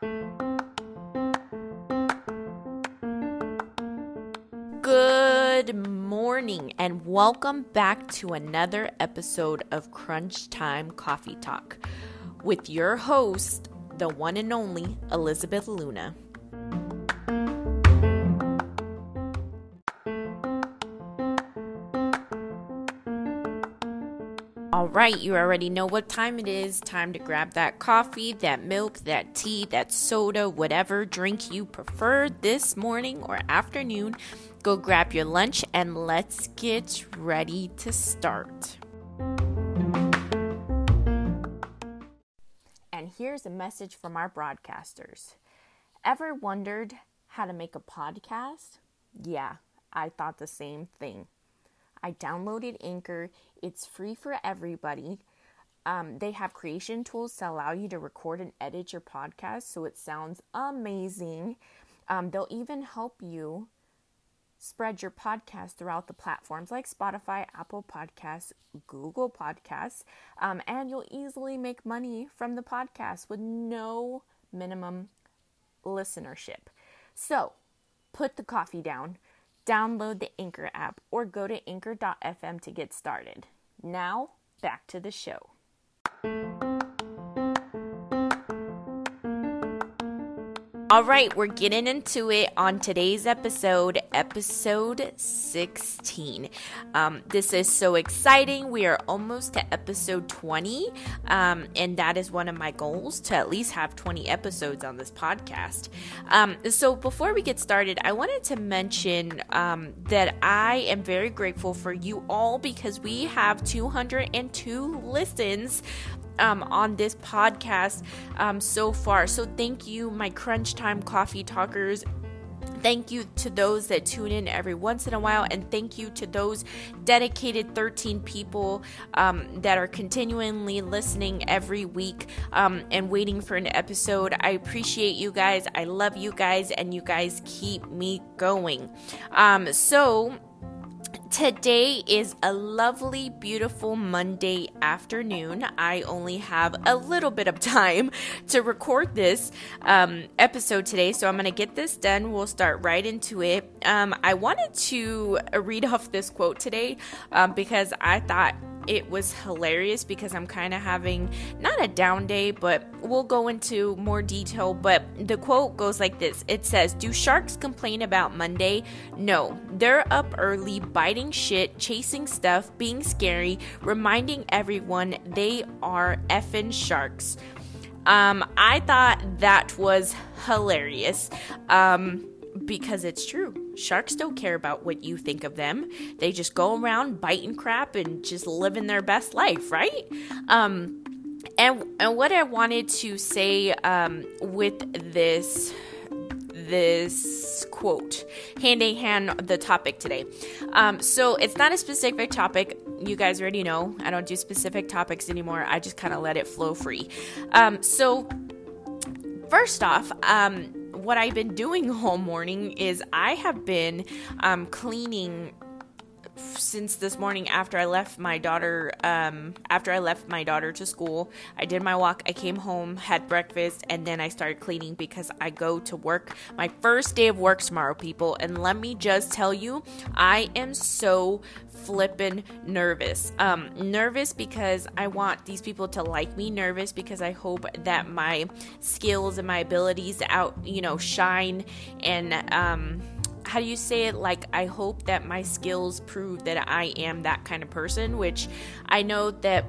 Good morning, and welcome back to another episode of Crunch Time Coffee Talk with your host, the one and only Elizabeth Luna. Right, you already know what time it is. Time to grab that coffee, that milk, that tea, that soda, whatever drink you prefer this morning or afternoon. Go grab your lunch and let's get ready to start. And here's a message from our broadcasters. Ever wondered how to make a podcast? Yeah, I thought the same thing. I downloaded Anchor. It's free for everybody. Um, they have creation tools to allow you to record and edit your podcast so it sounds amazing. Um, they'll even help you spread your podcast throughout the platforms like Spotify, Apple Podcasts, Google Podcasts, um, and you'll easily make money from the podcast with no minimum listenership. So put the coffee down download the Anchor app or go to anchor.fm to get started. Now, back to the show. All right, we're getting into it on today's episode, episode 16. Um, this is so exciting. We are almost to episode 20, um, and that is one of my goals to at least have 20 episodes on this podcast. Um, so, before we get started, I wanted to mention um, that I am very grateful for you all because we have 202 listens um, on this podcast um, so far. So thank you, my Crunch Time Coffee Talkers. Thank you to those that tune in every once in a while, and thank you to those dedicated 13 people um, that are continually listening every week um, and waiting for an episode. I appreciate you guys. I love you guys, and you guys keep me going. Um, so, Today is a lovely, beautiful Monday afternoon. I only have a little bit of time to record this um, episode today, so I'm going to get this done. We'll start right into it. Um, I wanted to read off this quote today um, because I thought it was hilarious because I'm kind of having not a down day, but we'll go into more detail. But the quote goes like this It says, Do sharks complain about Monday? No. They're up early, biting shit, chasing stuff, being scary, reminding everyone they are effing sharks. Um, I thought that was hilarious. Um, because it's true. Sharks don't care about what you think of them. They just go around biting crap and just living their best life, right? Um, and and what I wanted to say um, with this this quote hand in hand the topic today. Um, so it's not a specific topic. You guys already know I don't do specific topics anymore. I just kind of let it flow free. Um, so first off, um, what I've been doing all morning is I have been um, cleaning since this morning after I left my daughter um, after I left my daughter to school. I did my walk, I came home, had breakfast, and then I started cleaning because I go to work my first day of work tomorrow, people. And let me just tell you, I am so flippin' nervous. Um, nervous because I want these people to like me. Nervous because I hope that my skills and my abilities out, you know, shine and um, how do you say it? Like, I hope that my skills prove that I am that kind of person, which I know that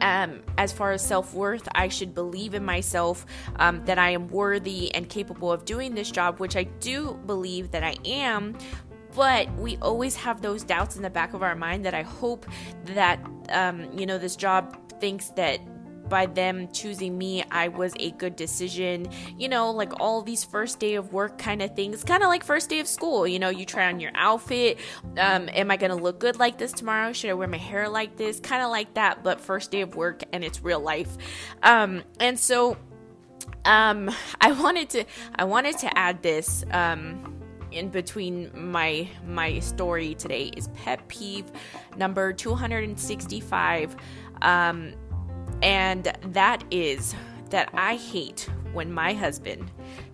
um, as far as self worth, I should believe in myself um, that I am worthy and capable of doing this job, which I do believe that I am. But we always have those doubts in the back of our mind that I hope that, um, you know, this job thinks that by them choosing me, I was a good decision. You know, like all these first day of work kind of things, kind of like first day of school. You know, you try on your outfit. Um, am I going to look good like this tomorrow? Should I wear my hair like this? Kind of like that, but first day of work and it's real life. Um, and so, um, I wanted to, I wanted to add this, um, in between my my story today is pet peeve number 265 um and that is that I hate when my husband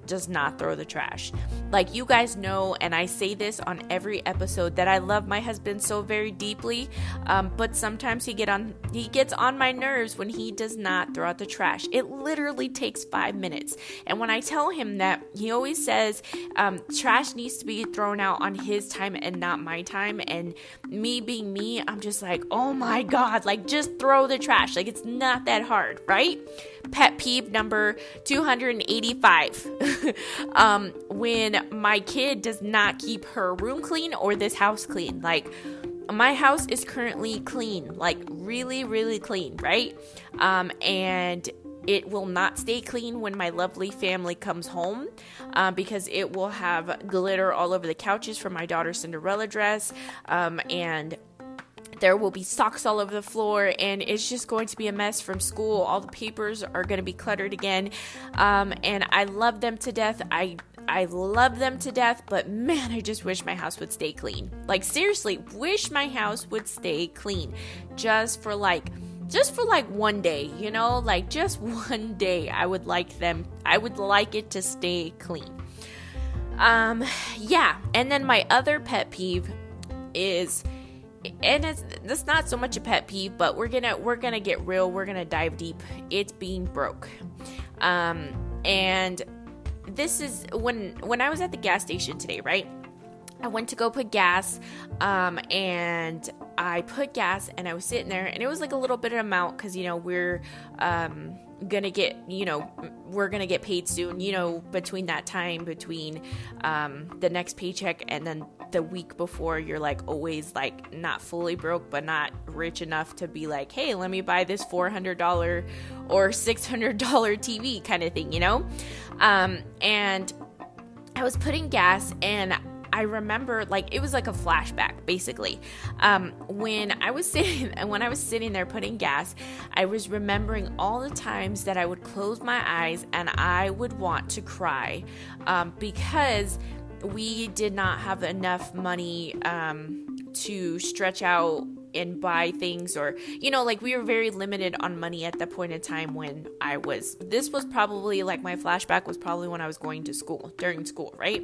does not throw the trash. Like you guys know, and I say this on every episode that I love my husband so very deeply, um, but sometimes he get on he gets on my nerves when he does not throw out the trash. It literally takes five minutes, and when I tell him that, he always says um, trash needs to be thrown out on his time and not my time. And me being me, I'm just like, oh my god, like just throw the trash. Like it's not that hard, right? Pet peeve number 285. um, when my kid does not keep her room clean or this house clean. Like, my house is currently clean, like really, really clean, right? Um, and it will not stay clean when my lovely family comes home uh, because it will have glitter all over the couches from my daughter's Cinderella dress. Um, and there will be socks all over the floor and it's just going to be a mess from school. All the papers are going to be cluttered again. Um, and i love them to death. I i love them to death but man i just wish my house would stay clean. Like seriously wish my house would stay clean. Just for like just for like one day you know? Like just one day i would like them i would like it to stay clean. Um yeah and then my other pet peeve is and it's that's not so much a pet peeve but we're gonna we're gonna get real we're gonna dive deep. It's being broke. Um and this is when when i was at the gas station today right? I went to go put gas um and i put gas and i was sitting there and it was like a little bit of amount because you know we're um gonna get you know we're gonna get paid soon you know between that time between um, the next paycheck and then the week before you're like always like not fully broke but not rich enough to be like hey let me buy this $400 or $600 tv kind of thing you know um, and i was putting gas and I remember like it was like a flashback basically. Um, when I was sitting when I was sitting there putting gas, I was remembering all the times that I would close my eyes and I would want to cry um, because we did not have enough money um, to stretch out and buy things or you know like we were very limited on money at the point in time when i was this was probably like my flashback was probably when i was going to school during school right?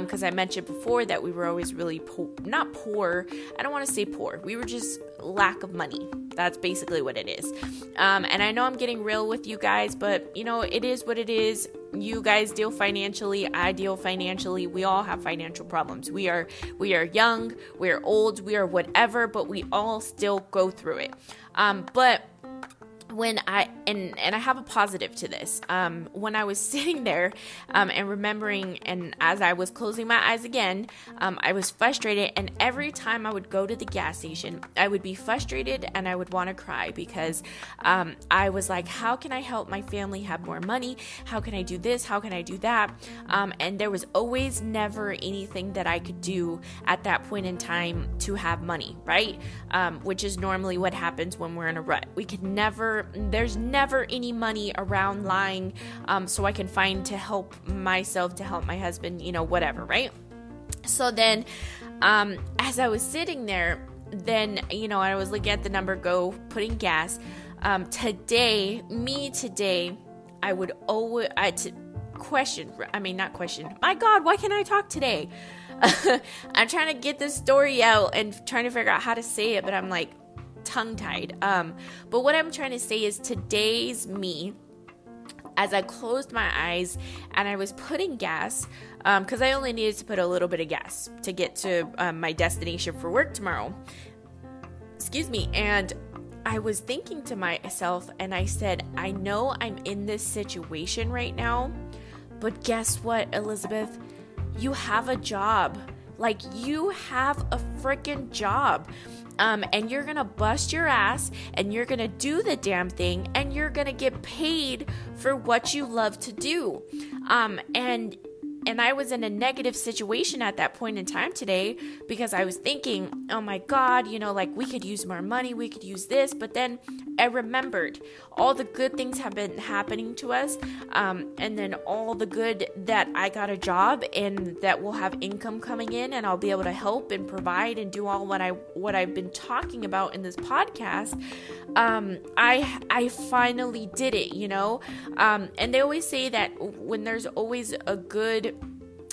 Because um, i mentioned before that we were always really po- not poor i don't want to say poor we were just lack of money. That's basically what it is. Um, and i know i'm getting real with you guys but you know it is what it is. You guys deal financially. I deal financially. We all have financial problems. We are we are young. We are old. We are whatever but we all still go through it. Um, but when I and and I have a positive to this. Um, when I was sitting there um, and remembering, and as I was closing my eyes again, um, I was frustrated. And every time I would go to the gas station, I would be frustrated and I would want to cry because um, I was like, "How can I help my family have more money? How can I do this? How can I do that?" Um, and there was always never anything that I could do at that point in time to have money, right? Um, which is normally what happens when we're in a rut. We could never there's never any money around lying um, so I can find to help myself, to help my husband, you know, whatever, right? So then, um, as I was sitting there, then, you know, I was looking at the number go, putting gas. Um, today, me today, I would always, I t- question, I mean, not question, my God, why can't I talk today? I'm trying to get this story out and trying to figure out how to say it, but I'm like, tongue tied. Um, but what I'm trying to say is today's me, as I closed my eyes and I was putting gas, because um, I only needed to put a little bit of gas to get to um, my destination for work tomorrow. Excuse me. And I was thinking to myself, and I said, I know I'm in this situation right now, but guess what, Elizabeth? You have a job. Like, you have a freaking job um, and you're gonna bust your ass and you're gonna do the damn thing and you're gonna get paid for what you love to do. Um, and and I was in a negative situation at that point in time today because I was thinking, oh my God, you know, like we could use more money, we could use this. But then I remembered all the good things have been happening to us, um, and then all the good that I got a job and that we'll have income coming in, and I'll be able to help and provide and do all what I what I've been talking about in this podcast. Um, I I finally did it, you know. Um, and they always say that when there's always a good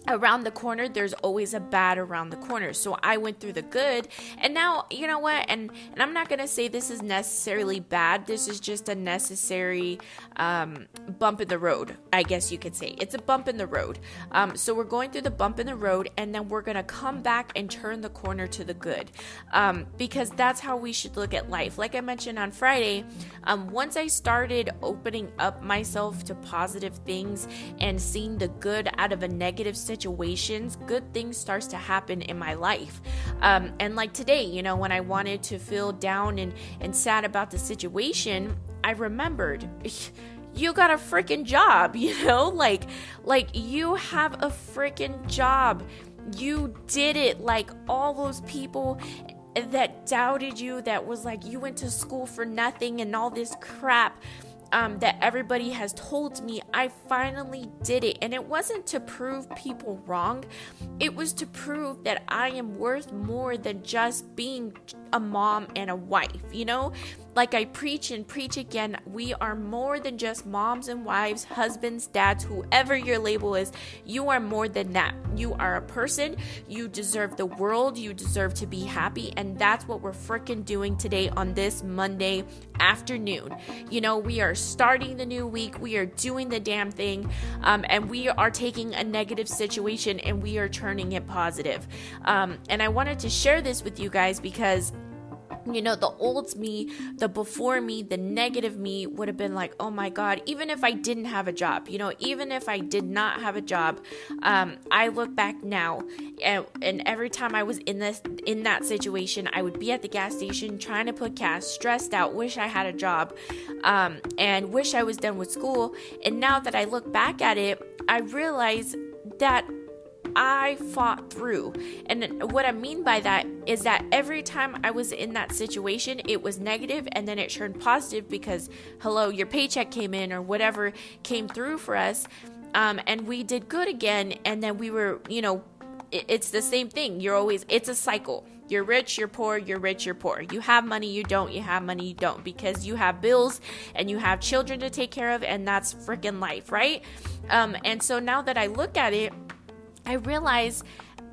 around the corner there's always a bad around the corner. So i went through the good and now you know what and and i'm not gonna say this is necessarily bad this is just a necessary um, bump in the road i guess you could say. It's a bump in the road. Um, so we're going through the bump in the road and then we're gonna come back and turn the corner to the good. Um, because that's how we should look at life. Like i mentioned on friday um, once i started opening up myself to positive things and seeing the good out of a negative situation situations, good things starts to happen in my life. Um, and like today, you know, when I wanted to feel down and, and sad about the situation, I remembered you got a freaking job, you know? Like like you have a freaking job. You did it like all those people that doubted you that was like you went to school for nothing and all this crap um, that everybody has told me, I finally did it. And it wasn't to prove people wrong, it was to prove that I am worth more than just being a mom and a wife, you know? Like I preach and preach again, we are more than just moms and wives, husbands, dads, whoever your label is. You are more than that. You are a person. You deserve the world. You deserve to be happy. And that's what we're freaking doing today on this Monday afternoon. You know, we are starting the new week. We are doing the damn thing. Um, and we are taking a negative situation and we are turning it positive. Um, and I wanted to share this with you guys because you know, the old me, the before me, the negative me would have been like, oh my God, even if I didn't have a job, you know, even if I did not have a job, um, I look back now and, and every time I was in this, in that situation, I would be at the gas station trying to put gas, stressed out, wish I had a job, um, and wish I was done with school. And now that I look back at it, I realize that I fought through. And what I mean by that is that every time I was in that situation, it was negative and then it turned positive because, hello, your paycheck came in or whatever came through for us. Um, and we did good again. And then we were, you know, it, it's the same thing. You're always, it's a cycle. You're rich, you're poor, you're rich, you're poor. You have money, you don't, you have money, you don't, because you have bills and you have children to take care of, and that's freaking life, right? Um, and so now that I look at it, I realize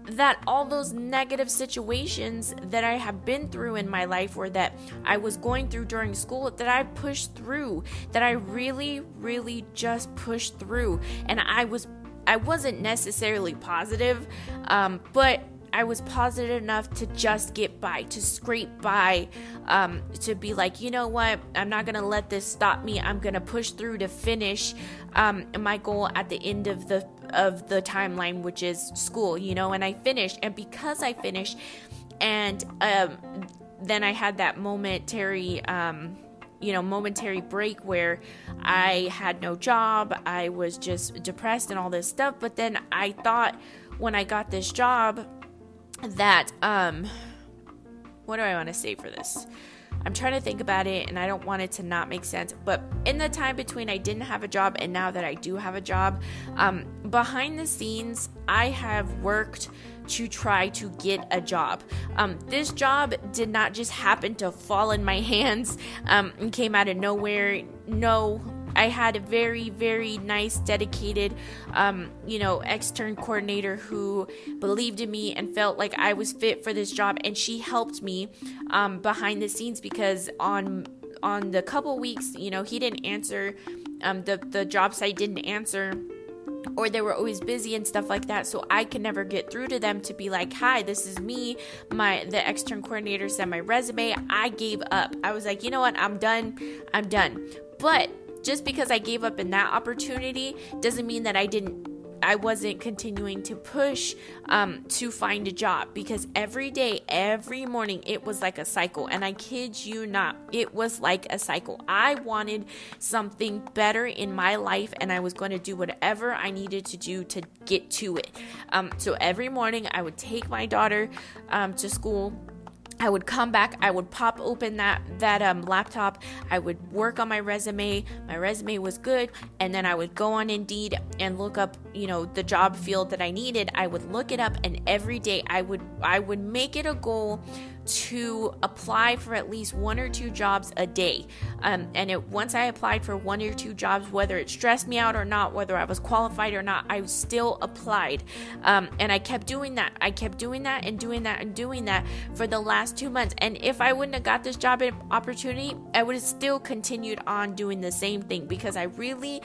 that all those negative situations that I have been through in my life or that I was going through during school that I pushed through, that I really, really just pushed through. And I was, I wasn't necessarily positive, um, but I was positive enough to just get by, to scrape by, um, to be like, you know what, I'm not gonna let this stop me. I'm gonna push through to finish um, my goal at the end of the of the timeline, which is school. You know, and I finished, and because I finished, and um, then I had that momentary. Um, you know, momentary break where I had no job, I was just depressed and all this stuff. But then I thought when I got this job, that um what do I want to say for this? I'm trying to think about it and I don't want it to not make sense. But in the time between I didn't have a job and now that I do have a job, um, behind the scenes, I have worked to try to get a job. Um, this job did not just happen to fall in my hands um, and came out of nowhere. No I had a very, very nice, dedicated, um, you know, extern coordinator who believed in me and felt like I was fit for this job, and she helped me um, behind the scenes because on on the couple weeks, you know, he didn't answer. Um, the the job site didn't answer or they were always busy and stuff like that. So i could never get through to them to be like hi this is me my the extern coordinator sent my resume. I gave up. I was like you know what? I'm done. I'm done. But just because I gave up in that opportunity doesn't mean that I didn't I wasn't continuing to push um, to find a job because every day, every morning, it was like a cycle. And I kid you not, it was like a cycle. I wanted something better in my life, and I was going to do whatever I needed to do to get to it. Um, so every morning, I would take my daughter um, to school I would come back, I would pop open that that um, laptop, I would work on my resume. My resume was good, and then I would go on Indeed and look up, you know, the job field that I needed. I would look it up, and every day I would I would make it a goal to apply for at least one or two jobs a day. Um, and it, once I applied for one or two jobs, whether it stressed me out or not, whether I was qualified or not, I still applied. Um, and I kept doing that. I kept doing that and doing that and doing that for the last two months. And if I wouldn't have got this job opportunity, I would have still continued on doing the same thing because I really.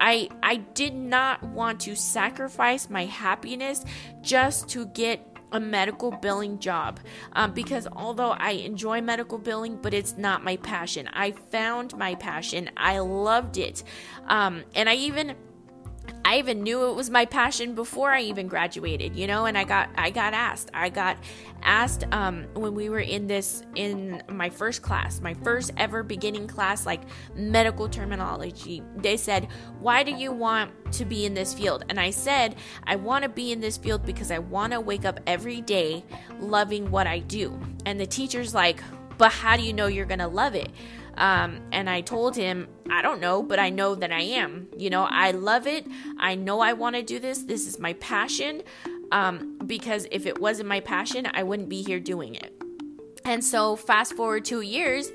I I did not want to sacrifice my happiness just to get a medical billing job um, because although I enjoy medical billing, but it's not my passion. I found my passion. I loved it. Um, and I even I even knew it was my passion before I even graduated, you know, and I got I got asked. I got asked um, when we were in this in my first class, my first ever beginning class like medical terminology. They said, "Why do you want to be in this field?" And I said, "I want to be in this field because I want to wake up every day loving what I do." And the teacher's like, "But how do you know you're going to love it?" Um, and I told him, I don't know, but I know that I am. You know, I love it. I know I want to do this. This is my passion. Um, because if it wasn't my passion, I wouldn't be here doing it. And so, fast forward two years,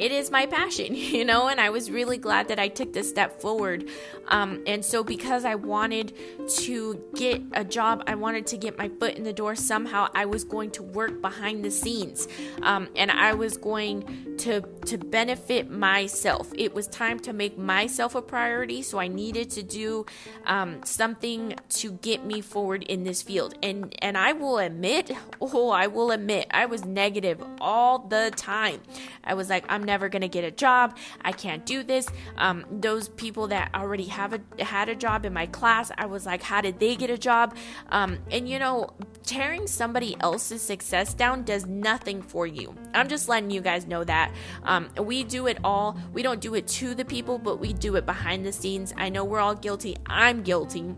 it is my passion, you know, and I was really glad that I took this step forward. Um, and so, because I wanted to get a job, I wanted to get my foot in the door somehow, I was going to work behind the scenes um, and I was going to, to benefit myself. It was time to make myself a priority, so I needed to do um, something to get me forward in this field. And, and I will admit, oh, I will admit, I was negative all the time. I was like, I'm never going to get a job. I can't do this. Um, those people that already have a, had a job in my class, I was like, how did they get a job? Um, and you know, tearing somebody else's success down does nothing for you. I'm just letting you guys know that. Um, we do it all. We don't do it to the people, but we do it behind the scenes. I know we're all guilty. I'm guilty.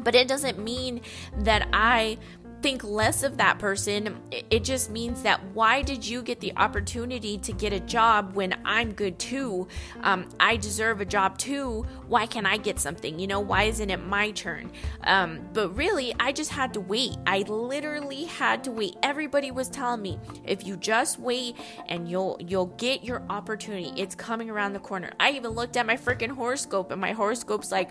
But it doesn't mean that I think less of that person. It just means that why did you get the opportunity to get a job when I'm good too? Um, I deserve a job too. Why can't I get something? You know, why isn't it my turn? Um, but really, I just had to wait. I literally had to wait. Everybody was telling me if you just wait and you'll you'll get your opportunity. It's coming around the corner. I even looked at my freaking horoscope and my horoscope's like,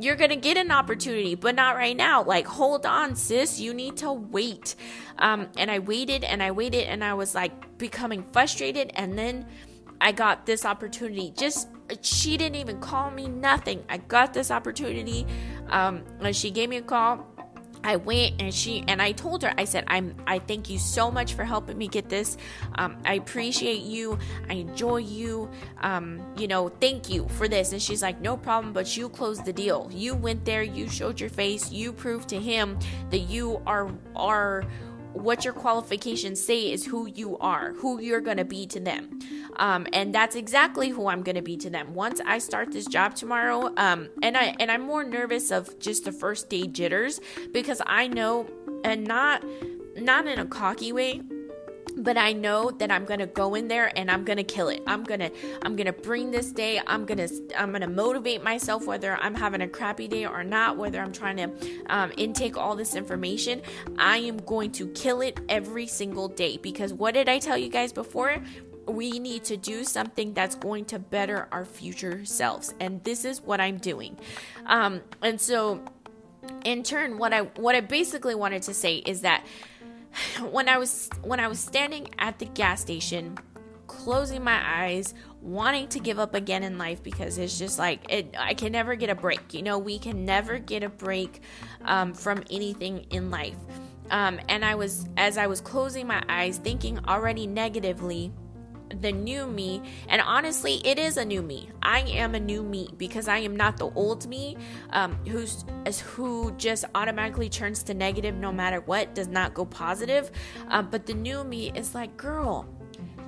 you're gonna get an opportunity, but not right now. Like, hold on, sis. You need to wait. Um, and I waited and I waited and I was like becoming frustrated. And then I got this opportunity. Just she didn't even call me, nothing. I got this opportunity. Um, and she gave me a call. I went and she and I told her I said I'm I thank you so much for helping me get this. Um, I appreciate you. I enjoy you. Um, you know, thank you for this. And she's like, no problem. But you closed the deal. You went there. You showed your face. You proved to him that you are are what your qualifications say is who you are, who you're going to be to them. Um, and that's exactly who I'm going to be to them. Once I start this job tomorrow, um, and I and I'm more nervous of just the first day jitters because I know, and not not in a cocky way, but I know that I'm going to go in there and I'm going to kill it. I'm going to I'm going to bring this day. I'm going to I'm going to motivate myself whether I'm having a crappy day or not, whether I'm trying to um, intake all this information. I am going to kill it every single day because what did I tell you guys before? We need to do something that's going to better our future selves, and this is what I'm doing. Um, and so, in turn, what I what I basically wanted to say is that when I was when I was standing at the gas station, closing my eyes, wanting to give up again in life because it's just like it, I can never get a break. You know, we can never get a break um, from anything in life. Um, and I was as I was closing my eyes, thinking already negatively the new me. And honestly, it is a new me. I am a new me because I am not the old me um, who's who just automatically turns to negative no matter what, does not go positive. Um, but the new me is like, girl,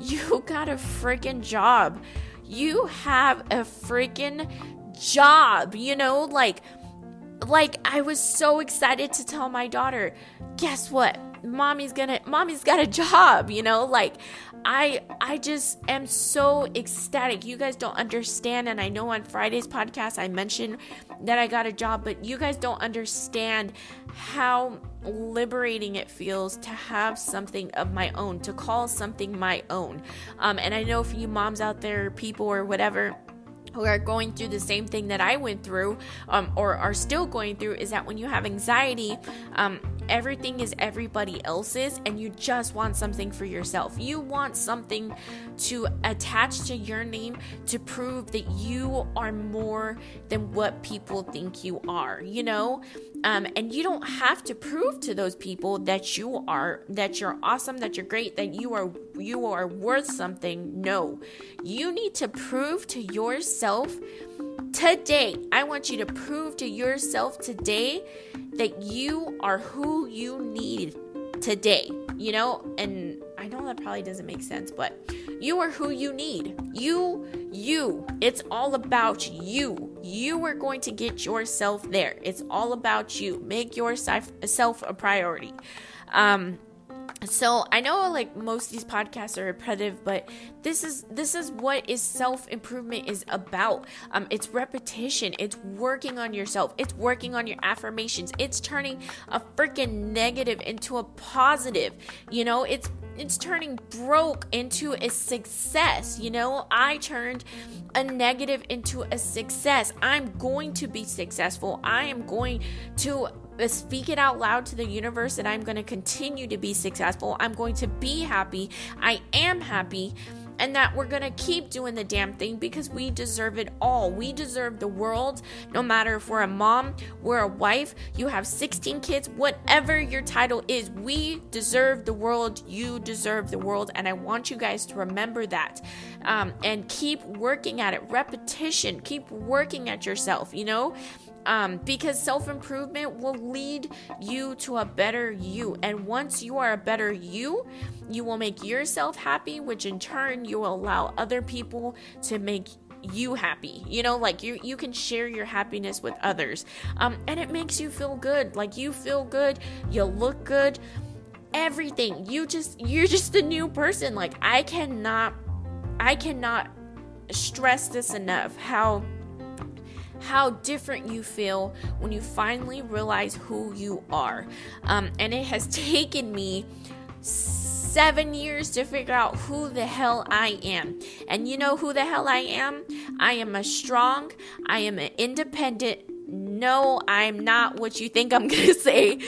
you got a freaking job. You have a freaking job, you know, like like I was so excited to tell my daughter, guess what? mommy's gonna mommy's got a job you know like i i just am so ecstatic. You guys don't understand and i know on friday's podcast i mentioned that i got a job but you guys don't understand how liberating it feels to have something of my own to call something my own. Um, and i know for you moms out there people or whatever who are going through the same thing that I went through um, or are still going through is that when you have anxiety, um, everything is everybody else's and you just want something for yourself. You want something to attach to your name to prove that you are more than what people think you are, you know? Um, and you don't have to prove to those people that you are that you're awesome, that you're great, that you are you are worth something. No. You need to prove to yourself today. I want you to prove to yourself today that you are who you need today, you know? And I know that probably doesn't make sense, but you are who you need. You, you. It's all about you. You are going to get yourself there. It's all about you. Make yourself a priority. Um, so i know like most of these podcasts are repetitive but this is this is what is self-improvement is about um it's repetition it's working on yourself it's working on your affirmations it's turning a freaking negative into a positive you know it's it's turning broke into a success. You know, I turned a negative into a success. I'm going to be successful. I am going to speak it out loud to the universe that I'm going to continue to be successful. I'm going to be happy. I am happy. And that we're gonna keep doing the damn thing because we deserve it all. We deserve the world, no matter if we're a mom, we're a wife, you have 16 kids, whatever your title is, we deserve the world. You deserve the world. And I want you guys to remember that um, and keep working at it. Repetition, keep working at yourself, you know? Um, because self improvement will lead you to a better you. And once you are a better you, you will make yourself happy, which in turn you will allow other people to make you happy. You know like you you can share your happiness with others. Um and it makes you feel good. Like you feel good. You look good. Everything. You just you're just a new person. Like i cannot i cannot stress this enough how how different you feel when you finally realize who you are. Um, and it has taken me seven years to figure out who the hell I am. And you know who the hell I am? I am a strong, I am an independent. No, I'm not what you think I'm to say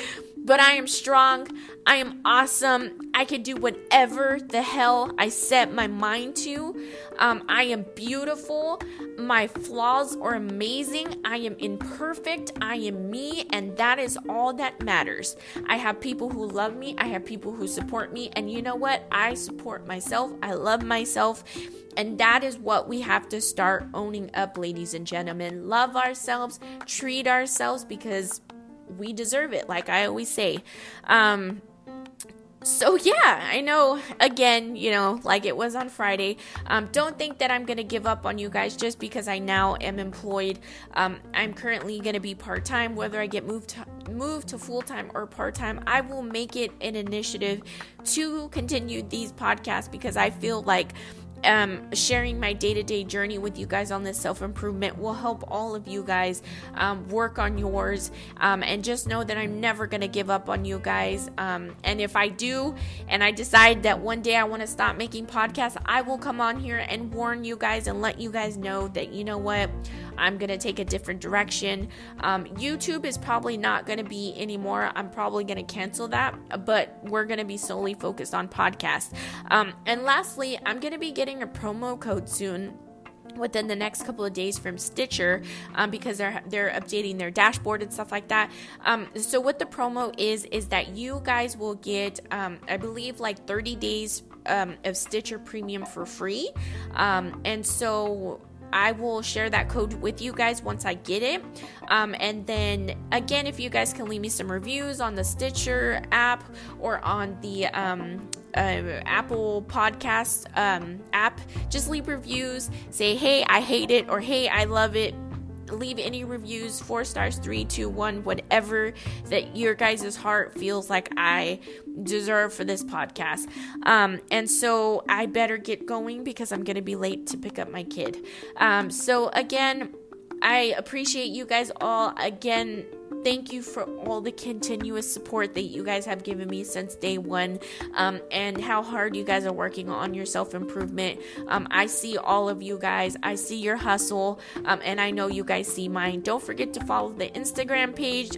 but I am strong. I am awesome. I can do whatever the hell I set my mind to. Um, I am beautiful. My flaws are amazing. I am imperfect. I am me, and that is all that matters. I have people who love me. I have people who support me. And you know what? I support myself. I love myself. And that is what we have to start owning up, ladies and gentlemen. Love ourselves, treat ourselves because we deserve it, like I always say. Um, so yeah i know again you know like it was on friday um, don't think that i'm gonna give up on you guys just because i now am employed. Um, i'm currently gonna be part-time whether i get moved to, moved to full-time or part-time i will make it an initiative to continue these podcasts because i feel like um, sharing my day to day journey with you guys on this self improvement will help all of you guys um, work on yours. Um, and just know that I'm never going to give up on you guys. Um, and if I do, and I decide that one day I want to stop making podcasts, I will come on here and warn you guys and let you guys know that, you know what, I'm going to take a different direction. Um, YouTube is probably not going to be anymore. I'm probably going to cancel that, but we're going to be solely focused on podcasts. Um, and lastly, I'm going to be getting a promo code soon within the next couple of days from Stitcher um, because they're they're updating their dashboard and stuff like that. Um, so what the promo is is that you guys will get um, I believe like 30 days um, of Stitcher Premium for free, um, and so I will share that code with you guys once I get it. Um, and then again, if you guys can leave me some reviews on the Stitcher app or on the um, uh, Apple Podcast um, app, just leave reviews. Say, hey, I hate it, or hey, I love it leave any reviews, four stars, three, two, one, whatever that your guys' heart feels like I deserve for this podcast. Um, and so I better get going because I'm going to be late to pick up my kid. Um, so again, I appreciate you guys all. Again, thank you for all the continuous support that you guys have given me since day one um, and how hard you guys are working on your self improvement. Um, I see all of you guys, I see your hustle, um, and I know you guys see mine. Don't forget to follow the Instagram page.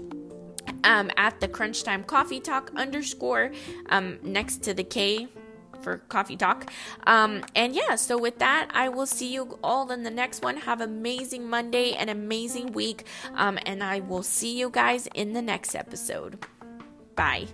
Um, at the crunch time coffee talk underscore um, next to the K for coffee talk. Um, and yeah, so with that, I will see you all in the next one. Have amazing Monday, and an amazing week, um, and I will see you guys in the next episode. Bye.